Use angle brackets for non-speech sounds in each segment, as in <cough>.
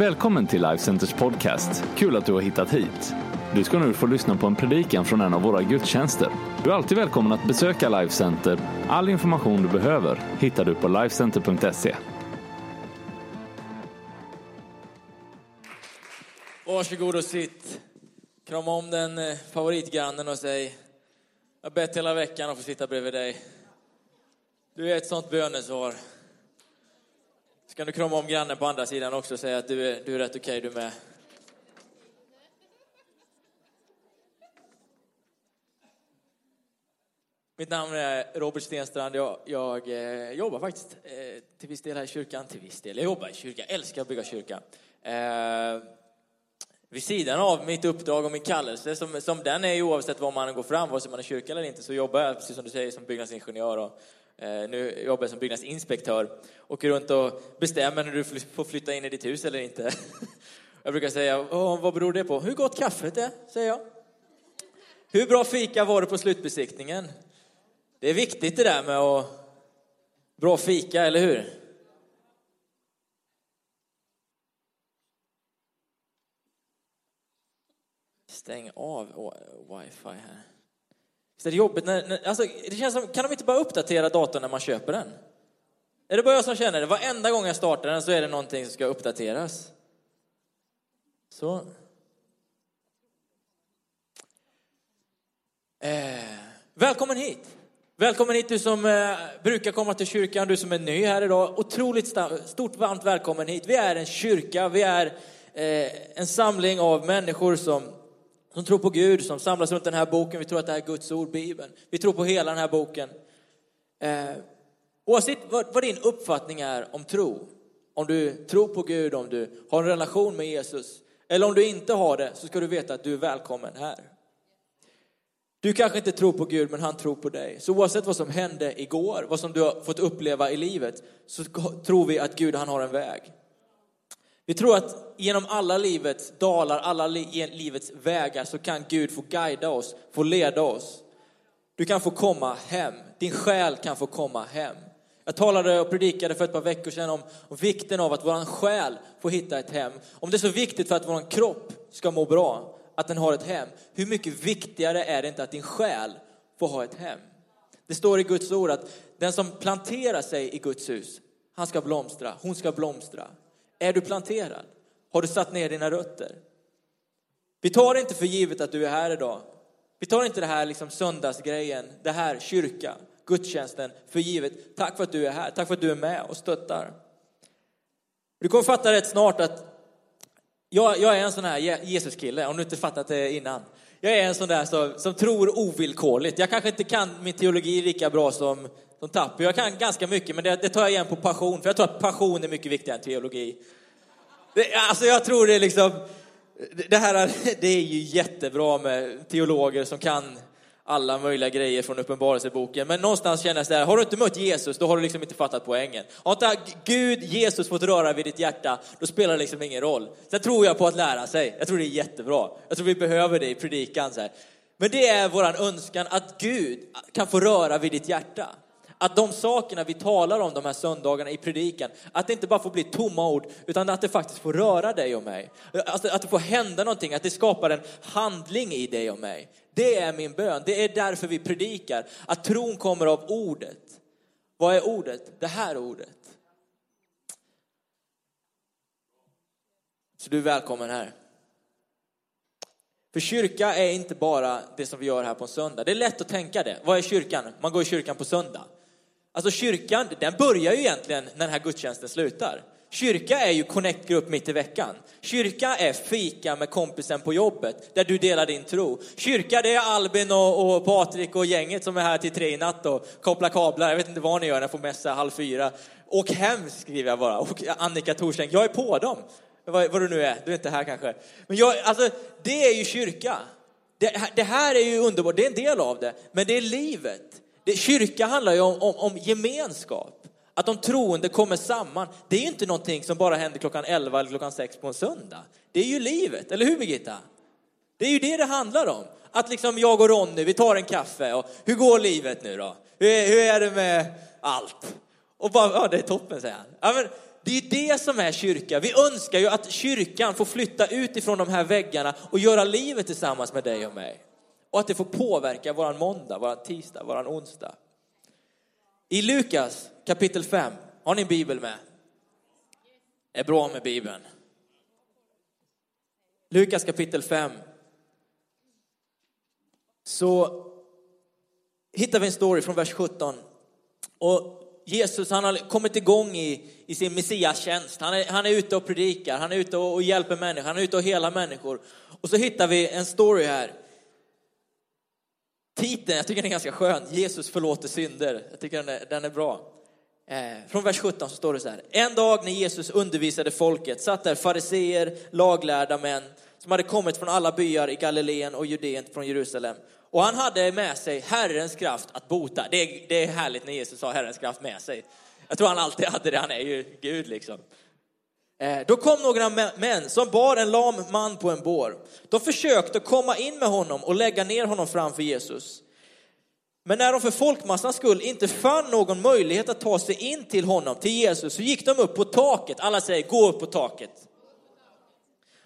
Välkommen till Life Centers podcast. Kul att du har hittat hit. Du ska nu få lyssna på en predikan från en av våra gudstjänster. Du är alltid välkommen att besöka Life Center. All information du behöver hittar du på lifecenter.se. Varsågod och sitt. Krama om den eh, favoritgrannen och säg, jag har bett hela veckan att få sitta bredvid dig. Du är ett sånt bönesvar. Ska du krama om grannen på andra sidan också och säga att du är, du är rätt okej du med. Mitt namn är Robert Stenstrand. Jag, jag eh, jobbar faktiskt eh, till viss del här i kyrkan. Till viss del. Jag jobbar i kyrkan. Jag älskar att bygga kyrka. Eh, vid sidan av mitt uppdrag och min kallelse, som, som den är oavsett var man går fram, vare sig man är kyrka eller inte, så jobbar jag, precis som du säger, som byggnadsingenjör och Eh, nu jobbar jag som byggnadsinspektör. Åker runt och bestämmer när du får flytta in i ditt hus eller inte. <laughs> Jag brukar säga, vad beror det på? Hur gott kaffet är, säger jag. Hur bra fika var det på slutbesiktningen? Det är viktigt det där med att bra fika, eller hur? Stäng av wifi här. Visst är det jobbigt när, när, alltså, det känns som, kan de inte bara uppdatera datorn när man köper den? Är det bara jag som känner det? Varenda gång jag startar den så är det någonting som ska uppdateras. Så. Eh, välkommen hit! Välkommen hit du som eh, brukar komma till kyrkan, du som är ny här idag. Otroligt stort varmt välkommen hit. Vi är en kyrka, vi är eh, en samling av människor som som tror på Gud, som samlas runt den här boken. Vi tror att det här är Guds ord, Bibeln. Vi tror på hela den här boken. Eh, oavsett vad, vad din uppfattning är om tro, om du tror på Gud, om du har en relation med Jesus, eller om du inte har det, så ska du veta att du är välkommen här. Du kanske inte tror på Gud, men han tror på dig. Så oavsett vad som hände igår, vad som du har fått uppleva i livet, så tror vi att Gud, han har en väg. Vi tror att genom alla livets dalar, alla livets vägar så kan Gud få guida oss, få leda oss. Du kan få komma hem. Din själ kan få komma hem. Jag talade och predikade för ett par veckor sedan om, om vikten av att vår själ får hitta ett hem. Om det är så viktigt för att vår kropp ska må bra, att den har ett hem. Hur mycket viktigare är det inte att din själ får ha ett hem? Det står i Guds ord att den som planterar sig i Guds hus, han ska blomstra, hon ska blomstra. Är du planterad? Har du satt ner dina rötter? Vi tar inte för givet att du är här idag. Vi tar inte det här liksom söndagsgrejen, det här kyrka, gudstjänsten för givet. Tack för att du är här, tack för att du är med och stöttar. Du kommer fatta rätt snart att jag, jag är en sån här Jesuskille, om du inte fattat det innan. Jag är en sån där som, som tror ovillkorligt. Jag kanske inte kan min teologi lika bra som, som Tapper. Jag kan ganska mycket, men det, det, tar jag igen på passion. För jag tror att passion är mycket viktigare än teologi. Det, alltså jag tror det är liksom, det här <laughs> det är ju jättebra med teologer som kan alla möjliga grejer från Uppenbarelseboken. Men någonstans känner jag här, har du inte mött Jesus, då har du liksom inte fattat poängen. Har inte Gud, Jesus fått röra vid ditt hjärta, då spelar det liksom ingen roll. Sen tror jag på att lära sig. Jag tror det är jättebra. Jag tror vi behöver det i predikan. Så här. Men det är våran önskan att Gud kan få röra vid ditt hjärta. Att de sakerna vi talar om de här söndagarna i predikan, att det inte bara får bli tomma ord, utan att det faktiskt får röra dig och mig. Alltså, att det får hända någonting, att det skapar en handling i dig och mig. Det är min bön. Det är därför vi predikar. Att tron kommer av ordet. Vad är ordet? Det här ordet. Så du är välkommen här. För kyrka är inte bara det som vi gör här på en söndag. Det är lätt att tänka det. Vad är kyrkan? Man går i kyrkan på söndag. Alltså kyrkan, den börjar ju egentligen när den här gudstjänsten slutar. Kyrka är ju connect-grupp mitt i veckan. Kyrka är fika med kompisen på jobbet, där du delar din tro. Kyrka, det är Albin och, och Patrik och gänget som är här till tre i natt och kopplar kablar. Jag vet inte vad ni gör när jag får mässa halv fyra. Åk hem, skriver jag bara. Och Annika Thorsäng, jag är på dem. Vad, vad du nu är, du är inte här kanske. Men jag, alltså, det är ju kyrka. Det, det här är ju underbart, det är en del av det. Men det är livet. Det, kyrka handlar ju om, om, om gemenskap. Att de troende kommer samman, det är ju inte någonting som bara händer klockan 11 eller klockan 6 på en söndag. Det är ju livet, eller hur Birgitta? Det är ju det det handlar om. Att liksom jag och Ronny, vi tar en kaffe och hur går livet nu då? Hur är, hur är det med allt? Och bara, ja det är toppen säger han. Ja, men Det är det som är kyrka. Vi önskar ju att kyrkan får flytta ut ifrån de här väggarna och göra livet tillsammans med dig och mig. Och att det får påverka våran måndag, våran tisdag, våran onsdag. I Lukas kapitel 5, har ni en bibel med? Det är bra med bibeln. Lukas kapitel 5. Så hittar vi en story från vers 17. Och Jesus han har kommit igång i, i sin messiastjänst. Han är, han är ute och predikar, han är ute och, och hjälper människor, han är ute och hela människor. Och så hittar vi en story här. Titeln, jag tycker den är ganska skön, Jesus förlåter synder. Jag tycker den är, den är bra. Eh, från vers 17 så står det så här. En dag när Jesus undervisade folket satt där fariseer, laglärda män som hade kommit från alla byar i Galileen och Judeen från Jerusalem. Och han hade med sig Herrens kraft att bota. Det är, det är härligt när Jesus har Herrens kraft med sig. Jag tror han alltid hade det, han är ju Gud liksom. Eh, då kom några män som bar en lam man på en bår. De försökte komma in med honom och lägga ner honom framför Jesus. Men när de för folkmassans skull inte fann någon möjlighet att ta sig in till honom, till Jesus, så gick de upp på taket. Alla säger gå upp på taket.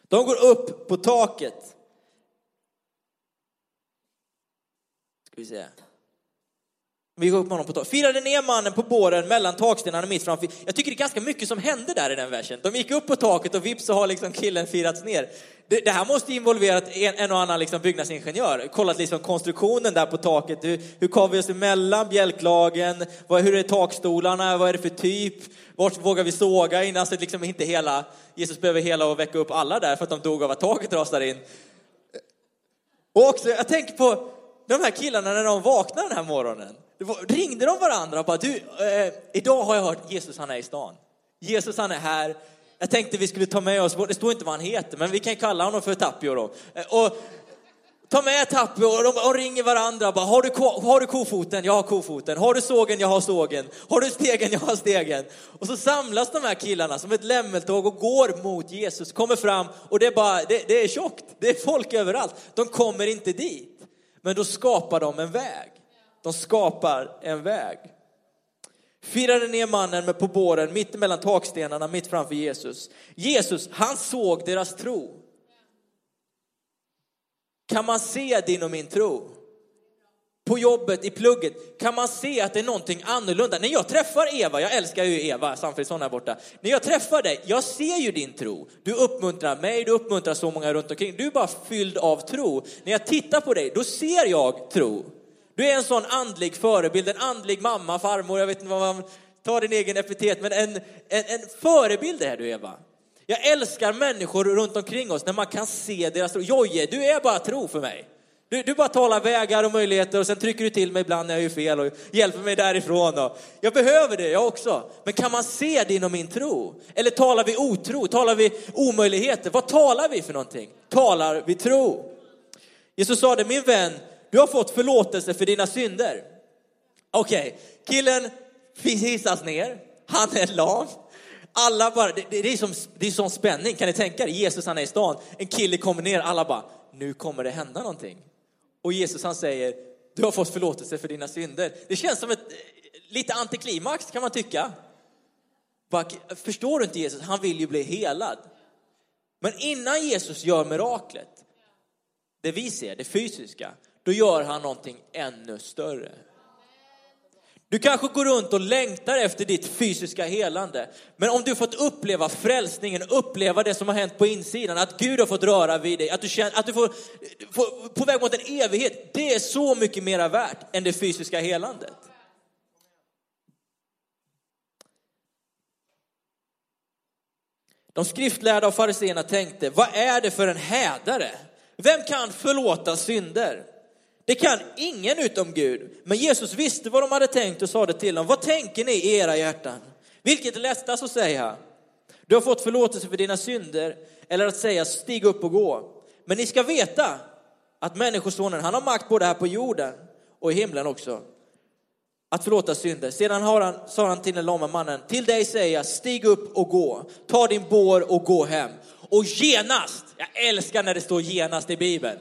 De går upp på taket. Ska vi se. Vi går upp med honom på taket. Firade ner mannen på båren mellan takstenarna mitt framför. Jag tycker det är ganska mycket som hände där i den versen. De gick upp på taket och vips så har liksom killen firats ner. Det, det här måste involverat en, en och annan liksom byggnadsingenjör. Kollat liksom konstruktionen där på taket. Hur, hur kavar vi oss emellan bjälklagen? Vad, hur är takstolarna? Vad är det för typ? Vart vågar vi såga innan så alltså, att liksom inte hela, Jesus behöver hela och väcka upp alla där för att de dog av att taket rasade in. Och också, jag tänker på de här killarna när de vaknar den här morgonen. Ringde de varandra och bara, du, eh, idag har jag hört Jesus han är i stan. Jesus han är här. Jag tänkte vi skulle ta med oss, det står inte vad han heter, men vi kan kalla honom för Tapio då. Eh, och ta med Tapio och de och ringer varandra bara, har du, har du kofoten? Jag har kofoten. Har du sågen? Jag har sågen. Har du stegen? Jag har stegen. Och så samlas de här killarna som ett lämmeltåg och går mot Jesus, kommer fram och det är bara, det, det är tjockt. Det är folk överallt. De kommer inte dit. Men då skapar de en väg. De skapar en väg. Firade ner mannen på båren mitt mellan takstenarna, mitt framför Jesus. Jesus, han såg deras tro. Kan man se din och min tro? På jobbet, i plugget, kan man se att det är någonting annorlunda? När jag träffar Eva, jag älskar ju Eva Sanfridsson här borta. När jag träffar dig, jag ser ju din tro. Du uppmuntrar mig, du uppmuntrar så många runt omkring. Du är bara fylld av tro. När jag tittar på dig, då ser jag tro. Du är en sån andlig förebild, en andlig mamma, farmor, jag vet inte vad man, tar din egen epitet, men en, en, en förebild är du Eva. Jag älskar människor runt omkring oss när man kan se deras tro. Jojje, du är bara tro för mig. Du, du, bara talar vägar och möjligheter och sen trycker du till mig ibland när jag gör fel och hjälper mig därifrån. Och jag behöver det, jag också. Men kan man se din och min tro? Eller talar vi otro? Talar vi omöjligheter? Vad talar vi för någonting? Talar vi tro? Jesus sa det, min vän, du har fått förlåtelse för dina synder. Okej, okay. killen hissas ner, han är lam. Alla bara, det, det, är som, det är som spänning, kan ni tänka er? Jesus han är i stan, en kille kommer ner, alla bara, nu kommer det hända någonting. Och Jesus han säger, du har fått förlåtelse för dina synder. Det känns som ett lite antiklimax kan man tycka. Förstår du inte Jesus? Han vill ju bli helad. Men innan Jesus gör miraklet, det vi ser, det fysiska, då gör han någonting ännu större. Du kanske går runt och längtar efter ditt fysiska helande. Men om du fått uppleva frälsningen, uppleva det som har hänt på insidan, att Gud har fått röra vid dig, att du känner att du får, får på väg mot en evighet. Det är så mycket mera värt än det fysiska helandet. De skriftlärda och fariséerna tänkte, vad är det för en hädare? Vem kan förlåta synder? Det kan ingen utom Gud. Men Jesus visste vad de hade tänkt och sa det till dem. Vad tänker ni i era hjärtan? Vilket är lättast att säga? Du har fått förlåtelse för dina synder. Eller att säga stig upp och gå. Men ni ska veta att Människosonen, han har makt både här på jorden och i himlen också. Att förlåta synder. Sedan har han, sa han till den lama mannen, till dig säger jag, stig upp och gå. Ta din bår och gå hem. Och genast, jag älskar när det står genast i Bibeln.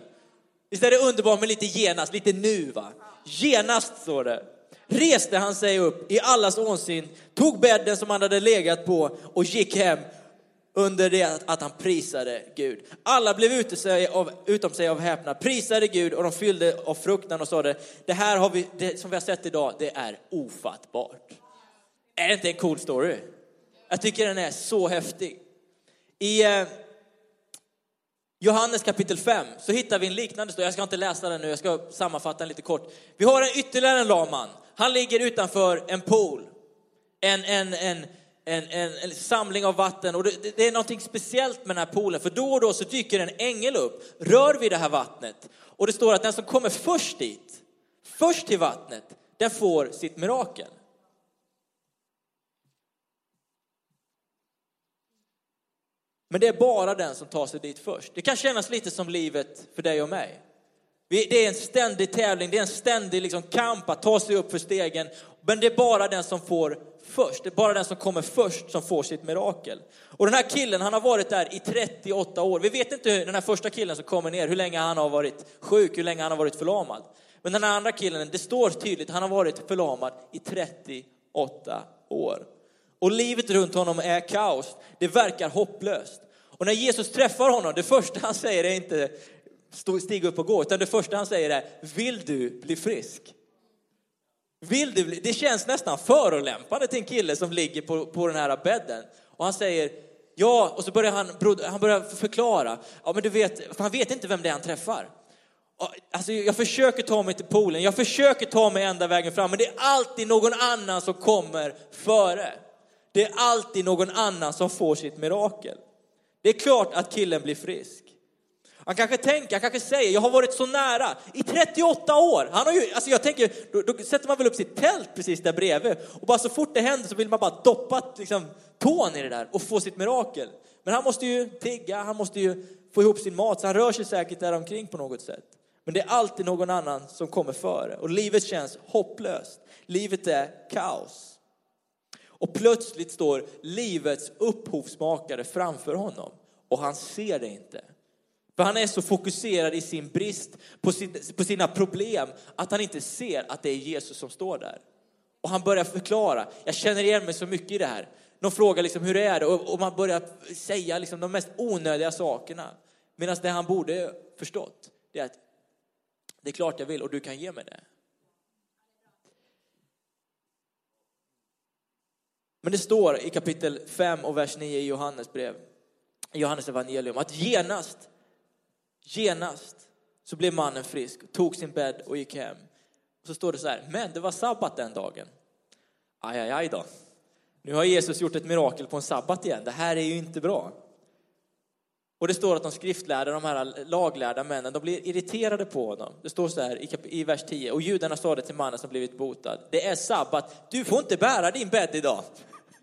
Visst är det underbart med lite genast, lite nu va? Genast står det. reste han sig upp i allas åsyn, tog bädden som han hade legat på och gick hem under det att han prisade Gud. Alla blev ute sig av, utom sig av häpnad, prisade Gud och de fyllde av fruktan och sa det, det här har vi, det som vi har sett idag, det är ofattbart. Är det inte en cool story? Jag tycker den är så häftig. I eh, Johannes kapitel 5 så hittar vi en liknande story. Jag ska inte läsa den nu, jag ska sammanfatta den lite kort. Vi har en ytterligare en lam man. Han ligger utanför en pool. En, en, en, en, en, en samling av vatten och det, det är något speciellt med den här poolen för då och då så dyker en ängel upp, rör vid det här vattnet och det står att den som kommer först dit, först till vattnet, den får sitt mirakel. Men det är bara den som tar sig dit först. Det kan kännas lite som livet för dig och mig. Det är en ständig tävling, det är en ständig liksom kamp att ta sig upp för stegen. Men det är bara den som får först, det är bara den som kommer först som får sitt mirakel. Och den här killen, han har varit där i 38 år. Vi vet inte hur den här första killen som kommer ner, hur länge han har varit sjuk, hur länge han har varit förlamad. Men den här andra killen, det står tydligt, han har varit förlamad i 38 år. Och livet runt honom är kaos. Det verkar hopplöst. Och när Jesus träffar honom, det första han säger är inte stig upp och gå, utan det första han säger är, vill du bli frisk? Vill du bli? Det känns nästan förolämpande till en kille som ligger på, på den här bädden. Och han säger, ja, och så börjar han, han börjar förklara, ja men du vet, han vet inte vem det är han träffar. Alltså, jag försöker ta mig till poolen, jag försöker ta mig ända vägen fram, men det är alltid någon annan som kommer före. Det är alltid någon annan som får sitt mirakel. Det är klart att killen blir frisk. Han kanske tänker, han kanske säger, jag har varit så nära i 38 år. Han har ju, alltså jag tänker, då, då sätter man väl upp sitt tält precis där bredvid och bara så fort det händer så vill man bara doppa liksom, tån i det där och få sitt mirakel. Men han måste ju tigga, han måste ju få ihop sin mat, så han rör sig säkert där omkring på något sätt. Men det är alltid någon annan som kommer före och livet känns hopplöst. Livet är kaos. Och plötsligt står livets upphovsmakare framför honom och han ser det inte. För han är så fokuserad i sin brist, på, sin, på sina problem, att han inte ser att det är Jesus som står där. Och han börjar förklara, jag känner igen mig så mycket i det här. De frågar liksom, hur är det? Och, och man börjar säga liksom de mest onödiga sakerna. Medan det han borde förstått, det är att det är klart jag vill och du kan ge mig det. Men det står i kapitel 5 och vers 9 i Johannes brev, Johannes evangelium, att genast, genast så blev mannen frisk, tog sin bädd och gick hem. Och så står det så här, men det var sabbat den dagen. Aj, aj, aj då. Nu har Jesus gjort ett mirakel på en sabbat igen. Det här är ju inte bra. Och det står att de skriftlärda, de här laglärda männen, de blir irriterade på honom. Det står så här i, i vers 10. Och judarna sa det till mannen som blivit botad. Det är sabbat, du får inte bära din bädd idag.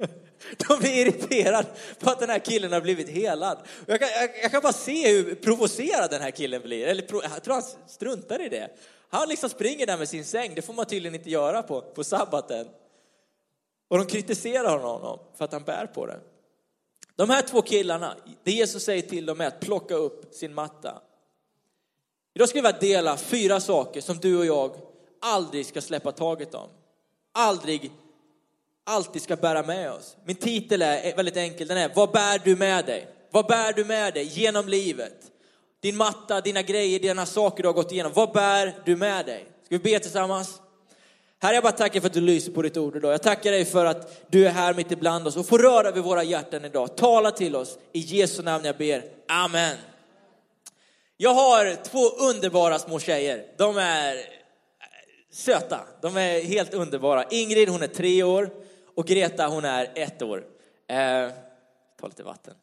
<laughs> De blir irriterade på att den här killen har blivit helad. Jag kan, jag, jag kan bara se hur provocerad den här killen blir. Eller jag tror han struntar i det. Han liksom springer där med sin säng, det får man tydligen inte göra på, på sabbaten. Och de kritiserar honom för att han bär på den. De här två killarna, det Jesus säger till dem är att plocka upp sin matta. Idag ska vi dela fyra saker som du och jag aldrig ska släppa taget om. Aldrig alltid ska bära med oss. Min titel är väldigt enkel, den är Vad bär du med dig? Vad bär du med dig genom livet? Din matta, dina grejer, dina saker du har gått igenom. Vad bär du med dig? Ska vi be tillsammans? Herre, jag bara tackar för att du lyser på ditt ord idag. Jag tackar dig för att du är här mitt ibland oss och får röra vid våra hjärtan idag. Tala till oss. I Jesu namn jag ber. Amen. Jag har två underbara små tjejer. De är söta. De är helt underbara. Ingrid, hon är tre år. Och Greta hon är ett år. Eh, ta lite vatten.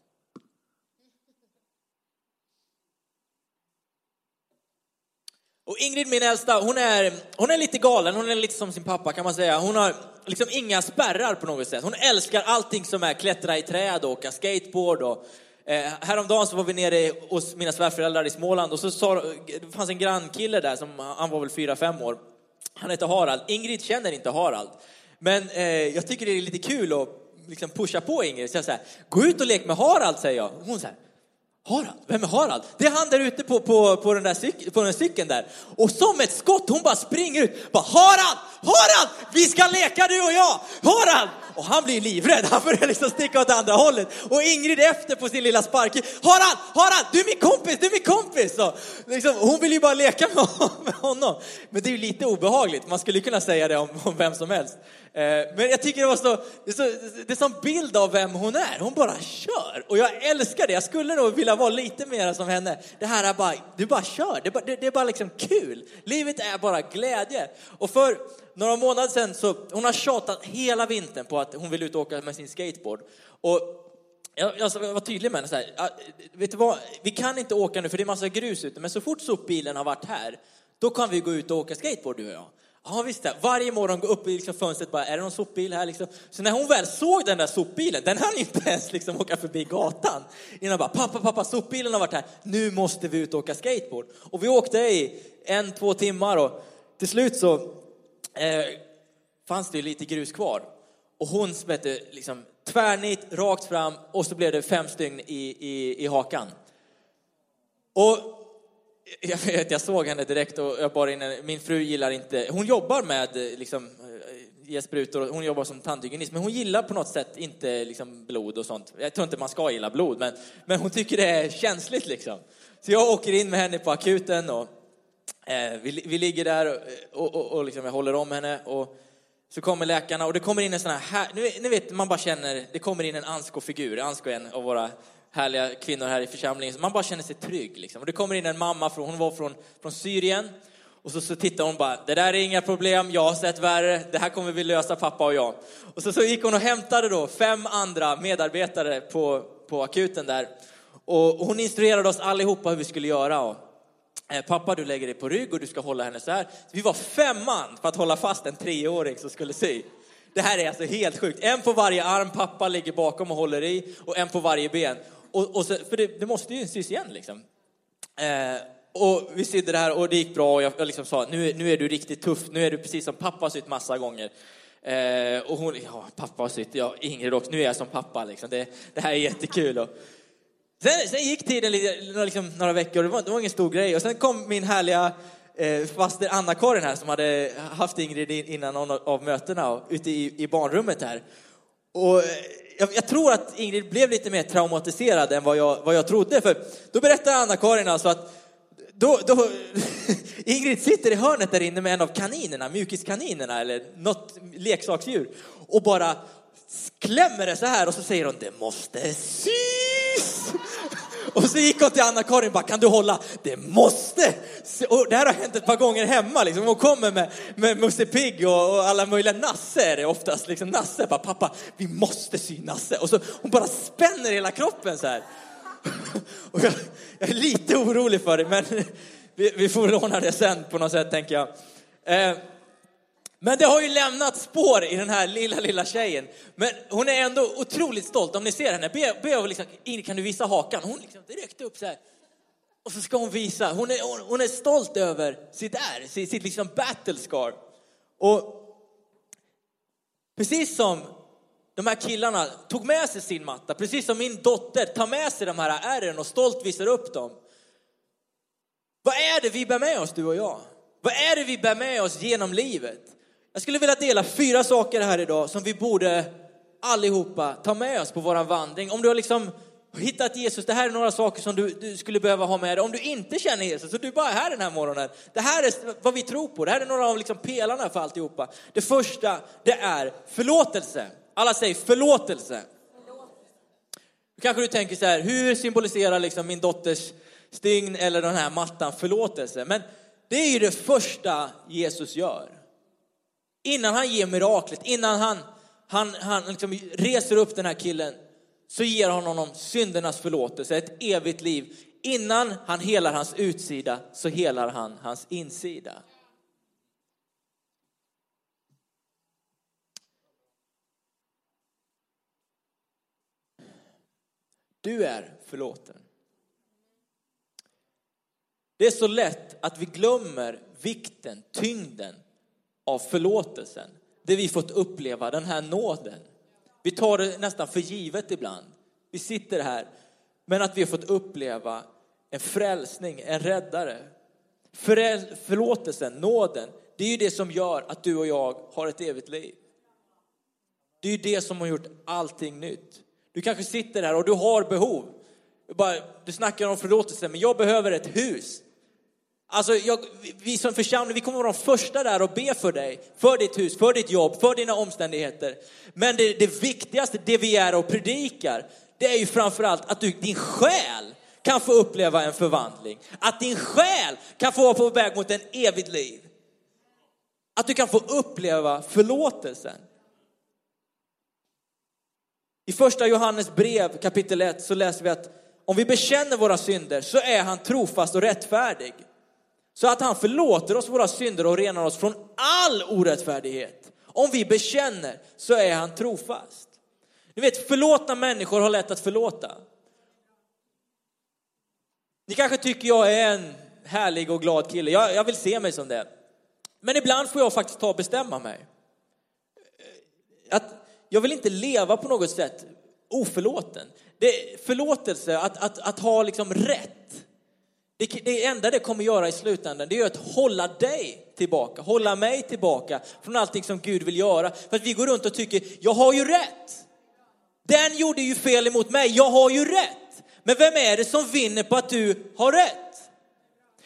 Och Ingrid, min äldsta, hon är, hon är lite galen, hon är lite som sin pappa kan man säga. Hon har liksom inga spärrar på något sätt. Hon älskar allting som är klättra i träd och åka skateboard. Och, eh, häromdagen så var vi nere hos mina svärföräldrar i Småland och så sa, det fanns en grannkille där som, han var väl fyra fem år. Han heter Harald. Ingrid känner inte Harald. Men eh, jag tycker det är lite kul att liksom pusha på Ingrid. Så jag säger, gå ut och lek med Harald, säger jag. Hon säger, Harald, vem är Harald? Det är han där ute på, på, på, den där cyk, på den cykeln där. Och som ett skott, hon bara springer ut. Bara, Harald, Harald, vi ska leka du och jag. Harald! Och han blir livrädd, han börjar liksom sticka åt andra hållet. Och Ingrid efter på sin lilla spark. Harald, Harald, du är min kompis, du är min kompis! Så, liksom, hon vill ju bara leka med honom. Men det är ju lite obehagligt, man skulle kunna säga det om, om vem som helst. Eh, men jag tycker det var så, det är, så, det är som bild av vem hon är. Hon bara kör. Och jag älskar det. Jag skulle nog vilja vara lite mer som henne. Det här är bara, du bara kör. Det är bara, det, det är bara liksom kul. Livet är bara glädje. Och för några månader sedan så, hon har tjatat hela vintern på att hon vill ut och åka med sin skateboard. Och jag, jag var tydlig med henne så här, vet du vad, vi kan inte åka nu för det är massa grus ute, men så fort sopbilen har varit här, då kan vi gå ut och åka skateboard du och jag. Ja visst det. Varje morgon går upp i liksom fönstret bara, är det någon sopbil här liksom? Så när hon väl såg den där sopbilen, den hann inte ens liksom åka förbi gatan. Innan bara, pappa, pappa, sopbilen har varit här. Nu måste vi ut och åka skateboard. Och vi åkte i en, två timmar och till slut så eh, fanns det lite grus kvar. Och hon smette liksom tvärnit, rakt fram och så blev det fem stygn i, i, i hakan. Och <laughs> jag vet, jag såg henne direkt och jag bar in Min fru gillar inte, hon jobbar med eh, liksom eh, ge sprutor, hon jobbar som tandhygienist, men hon gillar på något sätt inte liksom blod och sånt. Jag tror inte man ska gilla blod, men, men hon tycker det är känsligt liksom. Så jag åker in med henne på akuten och Eh, vi, vi ligger där och, och, och liksom jag håller om henne och så kommer läkarna och det kommer in en sån här, här nu, ni vet, man bara känner, det kommer in en Ansko-figur, Ansko är en av våra härliga kvinnor här i församlingen. man bara känner sig trygg. Liksom. Och det kommer in en mamma, från, hon var från, från Syrien. Och så, så tittar hon bara, det där är inga problem, jag har sett värre, det här kommer vi lösa pappa och jag. Och så, så gick hon och hämtade då fem andra medarbetare på, på akuten där. Och, och hon instruerade oss allihopa hur vi skulle göra. Och, Eh, pappa, du lägger dig på rygg och du ska hålla henne så här. Vi var fem man för att hålla fast en treåring som skulle sy. Det här är alltså helt sjukt. En på varje arm, pappa ligger bakom och håller i och en på varje ben. Och, och så, för det, det, måste ju sys igen liksom. Eh, och vi sydde det här och det gick bra och jag, jag liksom sa, nu, nu är du riktigt tuff, nu är du precis som pappa har sytt massa gånger. Eh, och hon, ja, pappa har sytt, ja, Ingrid också, nu är jag som pappa liksom. Det, det här är jättekul. Och, sen, sen gick tiden liksom, några veckor, det var, det var ingen stor grej. Och sen kom min härliga eh, faster Anna-Karin här som hade haft Ingrid innan någon av mötena och, ute i, i barnrummet här. Och eh, jag, jag, tror att Ingrid blev lite mer traumatiserad än vad jag, vad jag trodde. För då berättar Anna-Karin alltså att då, då, <laughs> Ingrid sitter i hörnet där inne med en av kaninerna, mjukiskaninerna eller något leksaksdjur och bara klämmer det så här och så säger hon det måste sy! Och så gick hon till Anna-Karin och bara, kan du hålla? Det måste! Och det här har hänt ett par gånger hemma liksom. Hon kommer med, med Musse Pigg och, och, alla möjliga, Nasse är det oftast, liksom Nasse bara, pappa, vi måste sy Nasse. Och så hon bara spänner hela kroppen så här. <laughs> Och jag, jag är lite orolig för det, men <laughs> vi, vi får ordna det sen på något sätt tänker jag. Eh, men det har ju lämnat spår i den här lilla, lilla tjejen. Men hon är ändå otroligt stolt. Om ni ser henne, be, be liksom, kan du visa hakan? Hon liksom direkt upp så här. Och så ska hon visa, hon är, hon, hon är stolt över sitt är, sitt, sitt liksom battle scar. Och precis som de här killarna tog med sig sin matta, precis som min dotter tar med sig de här ärren och stolt visar upp dem. Vad är det vi bär med oss, du och jag? Vad är det vi bär med oss genom livet? Jag skulle vilja dela fyra saker här idag som vi borde allihopa ta med oss på vår vandring. Om du har liksom hittat Jesus, det här är några saker som du, du, skulle behöva ha med dig. Om du inte känner Jesus och du bara är här den här morgonen. Det här är vad vi tror på. Det här är några av liksom pelarna för alltihopa. Det första, det är förlåtelse. Alla säger förlåtelse. Kanske du tänker så här, hur symboliserar liksom min dotters stygn eller den här mattan förlåtelse? Men det är ju det första Jesus gör. Innan han ger miraklet, innan han, han, han liksom reser upp den här killen, så ger han honom syndernas förlåtelse, ett evigt liv. Innan han helar hans utsida så helar han hans insida. Du är förlåten. Det är så lätt att vi glömmer vikten, tyngden av förlåtelsen. Det vi fått uppleva, den här nåden. Vi tar det nästan för givet ibland. Vi sitter här Men att vi har fått uppleva en frälsning, en räddare. Föräl förlåtelsen, nåden, det är ju det som gör att du och jag har ett evigt liv. Det är ju det som har gjort allting nytt. Du kanske sitter här och du har behov. Du snackar om förlåtelse, men jag behöver ett hus. Alltså, jag, vi som församling, vi kommer vara de första där och be för dig, för ditt hus, för ditt jobb, för dina omständigheter. Men det, det viktigaste, det vi är och predikar, det är ju framförallt att du, din själ kan få uppleva en förvandling. Att din själ kan få vara på väg mot en evigt liv. Att du kan få uppleva förlåtelsen. I första Johannes brev kapitel 1 så läser vi att om vi bekänner våra synder så är han trofast och rättfärdig. Så att han förlåter oss våra synder och renar oss från all orättfärdighet. Om vi bekänner så är han trofast. Ni vet, förlåtna människor har lätt att förlåta. Ni kanske tycker jag är en härlig och glad kille. Jag, jag vill se mig som det. Men ibland får jag faktiskt ta och bestämma mig. Att jag vill inte leva på något sätt oförlåten. Det, förlåtelse, att, att, att ha liksom rätt. Det, det enda det kommer göra i slutändan, det är att hålla dig tillbaka, hålla mig tillbaka från allting som Gud vill göra. För att vi går runt och tycker, jag har ju rätt. Den gjorde ju fel emot mig, jag har ju rätt. Men vem är det som vinner på att du har rätt?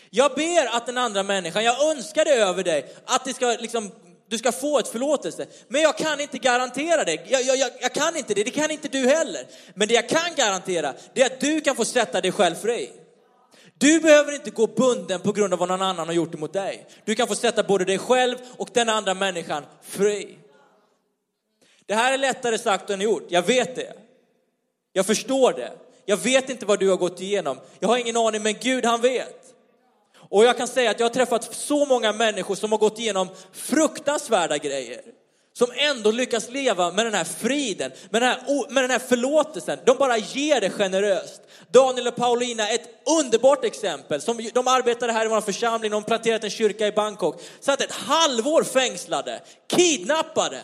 Jag ber att den andra människan, jag önskar det över dig, att det ska liksom, du ska få ett förlåtelse. Men jag kan inte garantera det. Jag, jag, jag, jag kan inte det, det kan inte du heller. Men det jag kan garantera, det är att du kan få sätta dig själv fri. Du behöver inte gå bunden på grund av vad någon annan har gjort emot dig. Du kan få sätta både dig själv och den andra människan fri. Det här är lättare sagt än gjort, jag vet det. Jag förstår det. Jag vet inte vad du har gått igenom. Jag har ingen aning, men Gud han vet. Och jag kan säga att jag har träffat så många människor som har gått igenom fruktansvärda grejer. Som ändå lyckas leva med den här friden, med den här, med den här förlåtelsen. De bara ger det generöst. Daniel och Paulina, ett underbart exempel. Som, de arbetade här i vår församling, de planterat en kyrka i Bangkok. Satt ett halvår fängslade, kidnappade.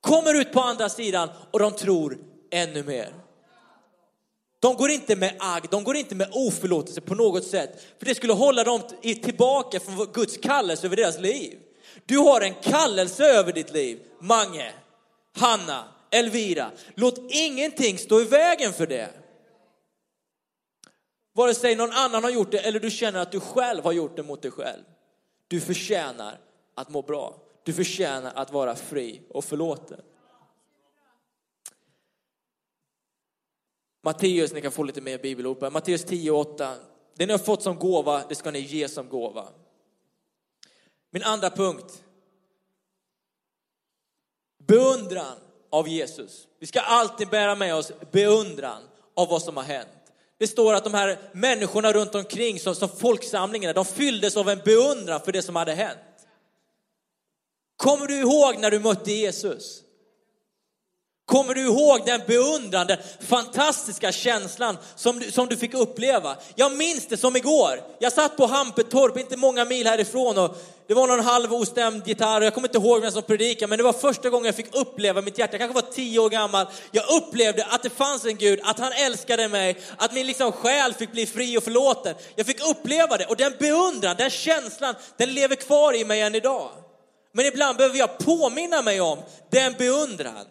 Kommer ut på andra sidan och de tror ännu mer. De går inte med agg, de går inte med oförlåtelse på något sätt. För det skulle hålla dem tillbaka från Guds kallelse över deras liv. Du har en kallelse över ditt liv, Mange, Hanna, Elvira. Låt ingenting stå i vägen för det. Vare sig någon annan har gjort det eller du känner att du själv har gjort det mot dig själv. Du förtjänar att må bra. Du förtjänar att vara fri och förlåten. Matteus, ni kan få lite mer bibelord på Matteus 10 och 8. Det ni har fått som gåva, det ska ni ge som gåva. Min andra punkt. Beundran av Jesus. Vi ska alltid bära med oss beundran av vad som har hänt. Det står att de här människorna runt omkring som, som folksamlingarna, de fylldes av en beundran för det som hade hänt. Kommer du ihåg när du mötte Jesus? Kommer du ihåg den beundran, den fantastiska känslan som du, som du fick uppleva? Jag minns det som igår. Jag satt på Hampetorp, inte många mil härifrån och det var någon halv ostämd gitarr jag kommer inte ihåg vem som predikade men det var första gången jag fick uppleva mitt hjärta, jag kanske var tio år gammal. Jag upplevde att det fanns en Gud, att han älskade mig, att min liksom själ fick bli fri och förlåten. Jag fick uppleva det och den beundran, den känslan, den lever kvar i mig än idag. Men ibland behöver jag påminna mig om den beundran.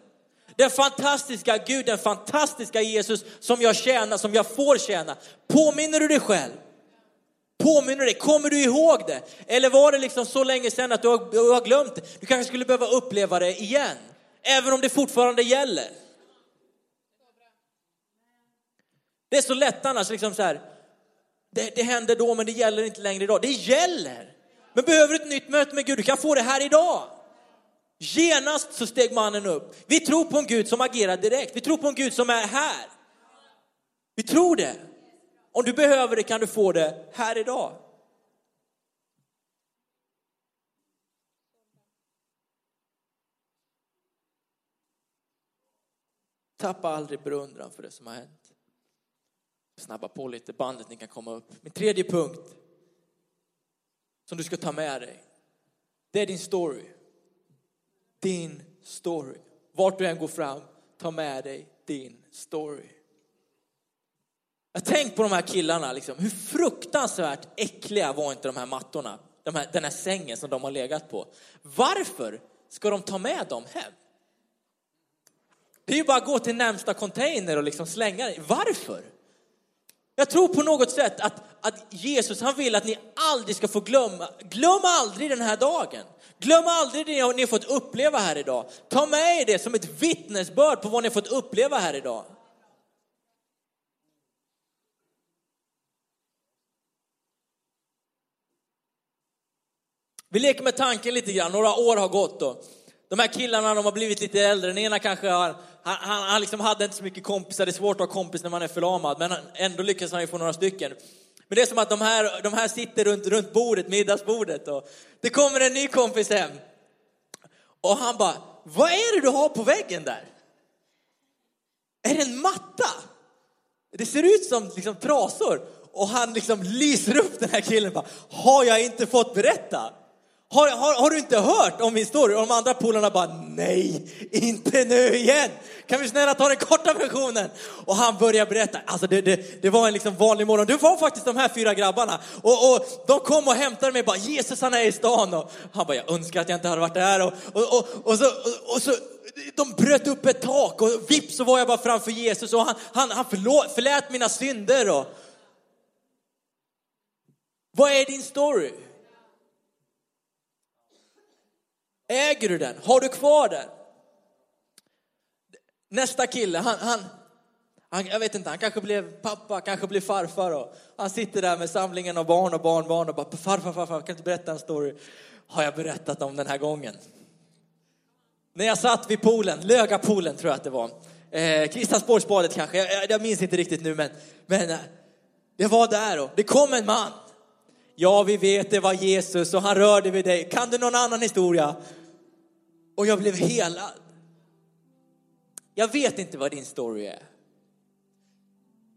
Den fantastiska Gud, den fantastiska Jesus som jag tjänar, som jag får tjäna. Påminner du dig själv? Påminner du dig? Kommer du ihåg det? Eller var det liksom så länge sedan att du har, du har glömt det? Du kanske skulle behöva uppleva det igen, även om det fortfarande gäller. Det är så lätt annars, liksom så här, det, det händer då men det gäller inte längre idag. Det gäller! Men behöver du ett nytt möte med Gud, du kan få det här idag. Genast så steg mannen upp. Vi tror på en Gud som agerar direkt. Vi tror på en Gud som är här. Vi tror det. Om du behöver det kan du få det här idag. Tappa aldrig beundran för det som har hänt. Snabba på lite, bandet ni kan komma upp. Min tredje punkt som du ska ta med dig, det är din story din story. Vart du än går fram, ta med dig din story. Jag tänk på de här killarna, liksom. hur fruktansvärt äckliga var inte de här mattorna? De här, den här sängen som de har legat på. Varför ska de ta med dem hem? Det är ju bara att gå till närmsta container och liksom slänga det. Varför? Jag tror på något sätt att, att Jesus han vill att ni aldrig ska få glömma, glöm aldrig den här dagen. Glöm aldrig det ni har fått uppleva här idag. Ta med er det som ett vittnesbörd på vad ni har fått uppleva här idag. Vi leker med tanken lite grann, några år har gått då. De här killarna de har blivit lite äldre, den ena kanske har, han, han, han liksom hade inte så mycket kompisar, det är svårt att ha kompis när man är förlamad, men ändå lyckas han ju få några stycken. Men det är som att de här, de här sitter runt, runt bordet, middagsbordet och det kommer en ny kompis hem. Och han bara, vad är det du har på väggen där? Är det en matta? Det ser ut som liksom trasor. Och han liksom lyser upp den här killen och bara, har jag inte fått berätta? Har, har, har, du inte hört om min story? Och de andra polarna bara, nej, inte nu igen. Kan vi snälla ta den korta versionen? Och han börjar berätta, alltså det, det, det var en liksom vanlig morgon. Det var faktiskt de här fyra grabbarna. Och, och de kom och hämtade mig bara, Jesus han är i stan. Och han bara, jag önskar att jag inte hade varit där. Och, och, och, och, så, och så, de bröt upp ett tak och vips så var jag bara framför Jesus. Och han, han, han förlåt, förlät mina synder. Och... Vad är din story? Äger du den? Har du kvar den? Nästa kille, han, han, han, jag vet inte, han kanske blev pappa, kanske blev farfar. Och han sitter där med samlingen av barn och barnbarn och bara, farfar, farfar, kan du berätta en story? Har jag berättat om den här gången? När jag satt vid poolen, Löga-poolen tror jag att det var. Eh, Kristiansborgsbadet kanske, jag, jag, minns inte riktigt nu men, men eh, det var där och det kom en man. Ja, vi vet det var Jesus och han rörde vid dig. Kan du någon annan historia? Och jag blev helad. Jag vet inte vad din story är.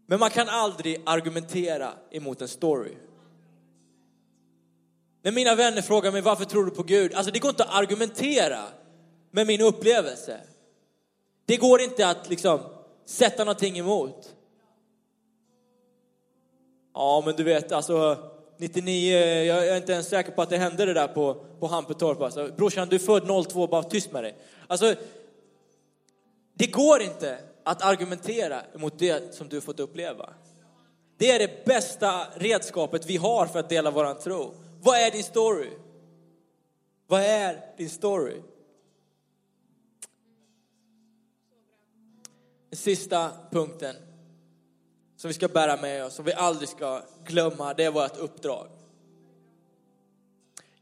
Men man kan aldrig argumentera emot en story. När mina vänner frågar mig varför tror du på Gud? Alltså det går inte att argumentera med min upplevelse. Det går inte att liksom sätta någonting emot. Ja, men du vet, alltså 99, eh, jag är inte ens säker på att det hände det där på, på Hampetorp. Alltså, brorsan, du är född 02, bara tyst med dig. Alltså, det går inte att argumentera mot det som du fått uppleva. Det är det bästa redskapet vi har för att dela våran tro. Vad är din story? Vad är din story? Den sista punkten som vi ska bära med oss, som vi aldrig ska glömma, det är vårt uppdrag.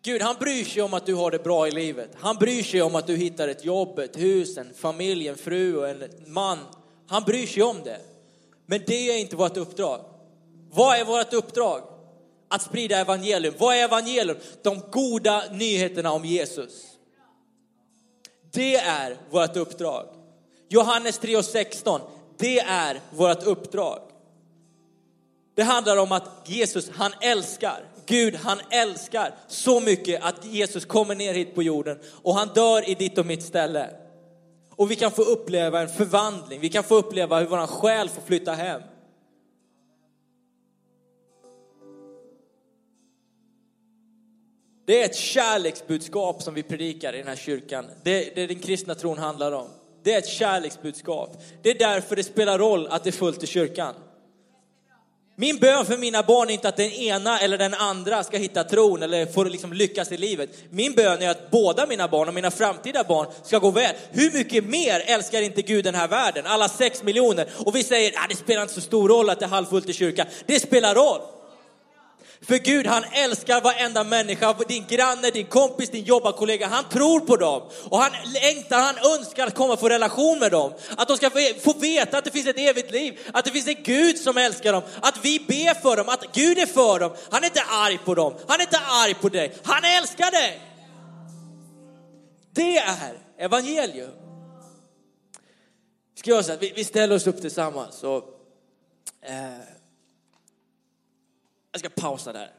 Gud, han bryr sig om att du har det bra i livet. Han bryr sig om att du hittar ett jobb, ett hus, en familj, en fru och en man. Han bryr sig om det. Men det är inte vårt uppdrag. Vad är vårt uppdrag? Att sprida evangelium. Vad är evangelium? De goda nyheterna om Jesus. Det är vårt uppdrag. Johannes 3 och 16, det är vårt uppdrag. Det handlar om att Jesus, han älskar. Gud, han älskar så mycket att Jesus kommer ner hit på jorden och han dör i ditt och mitt ställe. Och vi kan få uppleva en förvandling. Vi kan få uppleva hur vår själ får flytta hem. Det är ett kärleksbudskap som vi predikar i den här kyrkan. Det, det den kristna tron handlar om. Det är ett kärleksbudskap. Det är därför det spelar roll att det är fullt i kyrkan. Min bön för mina barn är inte att den ena eller den andra ska hitta tron eller få liksom lyckas i livet. Min bön är att båda mina barn och mina framtida barn ska gå väl. Hur mycket mer älskar inte Gud den här världen? Alla sex miljoner. Och vi säger, att det spelar inte så stor roll att det är halvfullt i kyrkan. Det spelar roll. För Gud, han älskar varenda människa, din granne, din kompis, din jobbarkollega. Han tror på dem och han längtar, han önskar att komma och få relation med dem. Att de ska få veta att det finns ett evigt liv, att det finns en Gud som älskar dem, att vi ber för dem, att Gud är för dem. Han är inte arg på dem, han är inte arg på dig, han älskar dig. Det är evangelium. Ska jag säga vi, vi ställer oss upp tillsammans och eh, jag ska pausa där.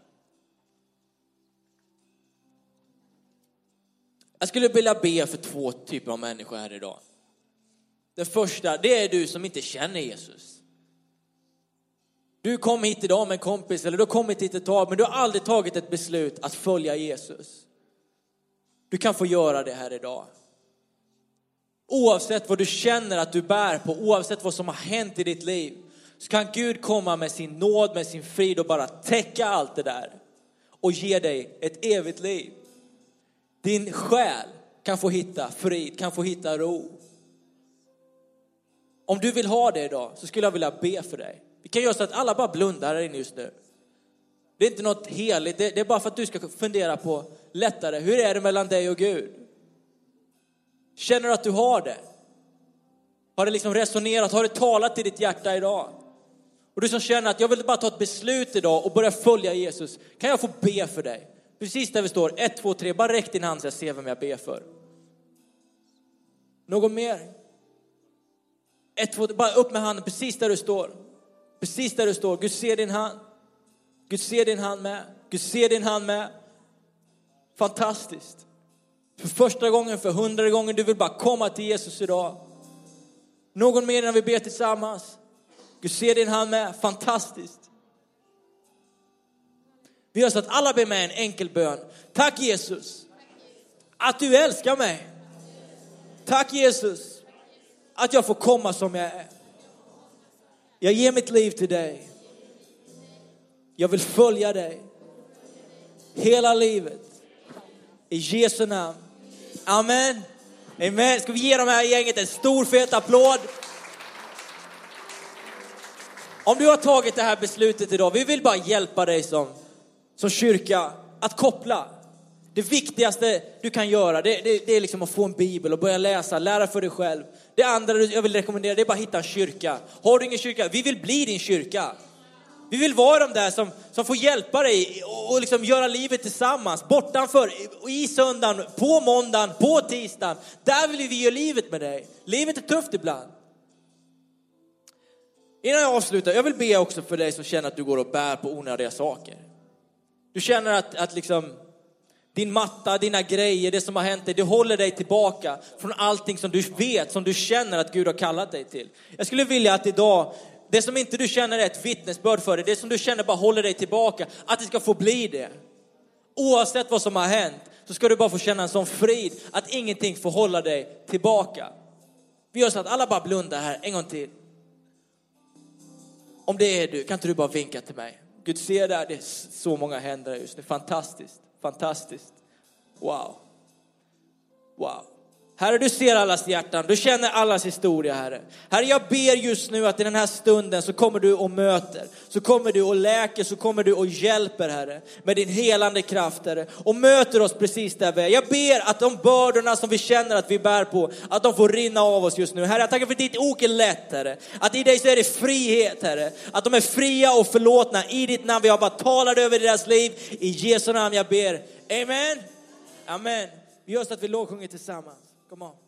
Jag skulle vilja be för två typer av människor här idag. Den första, det är du som inte känner Jesus. Du kom hit idag med en kompis eller du har kommit hit ett tag men du har aldrig tagit ett beslut att följa Jesus. Du kan få göra det här idag. Oavsett vad du känner att du bär på, oavsett vad som har hänt i ditt liv, så kan Gud komma med sin nåd, med sin frid och bara täcka allt det där och ge dig ett evigt liv. Din själ kan få hitta frid, kan få hitta ro. Om du vill ha det idag så skulle jag vilja be för dig. Vi kan göra så att alla bara blundar här inne just nu. Det är inte något heligt, det är bara för att du ska fundera på lättare, hur är det mellan dig och Gud? Känner du att du har det? Har det liksom resonerat, har det talat till ditt hjärta idag? Och du som känner att jag vill bara ta ett beslut idag och börja följa Jesus, kan jag få be för dig? Precis där vi står, ett, två, tre, bara räck din hand så jag ser vem jag ber för. Någon mer? Ett, två, bara upp med handen precis där du står. Precis där du står. Gud ser din hand. Gud ser din hand med. Gud ser din hand med. Fantastiskt. För första gången, för hundrade gången, du vill bara komma till Jesus idag. Någon mer när vi ber tillsammans? Gud ser din hand med. Fantastiskt. Vi gör så att alla ber med en enkel bön. Tack Jesus att du älskar mig. Tack Jesus att jag får komma som jag är. Jag ger mitt liv till dig. Jag vill följa dig hela livet. I Jesu namn. Amen. Amen. Ska vi ge de här gänget en stor fet applåd? Om du har tagit det här beslutet idag, vi vill bara hjälpa dig som, som kyrka att koppla. Det viktigaste du kan göra, det, det, det, är liksom att få en bibel och börja läsa, lära för dig själv. Det andra jag vill rekommendera, det är bara att hitta en kyrka. Har du ingen kyrka, vi vill bli din kyrka. Vi vill vara de där som, som får hjälpa dig och, och liksom göra livet tillsammans, bortanför, i söndagen, på måndagen, på tisdagen. Där vill vi göra livet med dig. Livet är tufft ibland. Innan jag avslutar, jag vill be också för dig som känner att du går och bär på onödiga saker. Du känner att, att liksom din matta, dina grejer, det som har hänt dig, det håller dig tillbaka från allting som du vet, som du känner att Gud har kallat dig till. Jag skulle vilja att idag, det som inte du känner är ett vittnesbörd för dig, det som du känner bara håller dig tillbaka, att det ska få bli det. Oavsett vad som har hänt så ska du bara få känna en sån frid att ingenting får hålla dig tillbaka. Vi gör så att alla bara blundar här en gång till. Om det är du, kan inte du bara vinka till mig? Gud ser där, det är så många händer just nu, fantastiskt. Fantastiskt. Wow. Wow. Herre, du ser allas hjärtan, du känner allas historia, Herre. Herre, jag ber just nu att i den här stunden så kommer du och möter, så kommer du och läker, så kommer du och hjälper, Herre, med din helande kraft, Herre, och möter oss precis där vi är. Jag ber att de bördorna som vi känner att vi bär på, att de får rinna av oss just nu. Herre, jag tackar för att ditt ok är lätt, Herre. Att i dig så är det frihet, Herre. Att de är fria och förlåtna i ditt namn. Vi har bara talat över deras liv. I Jesu namn jag ber. Amen. Amen. Vi gör så att vi lovsjunger tillsammans. Come on.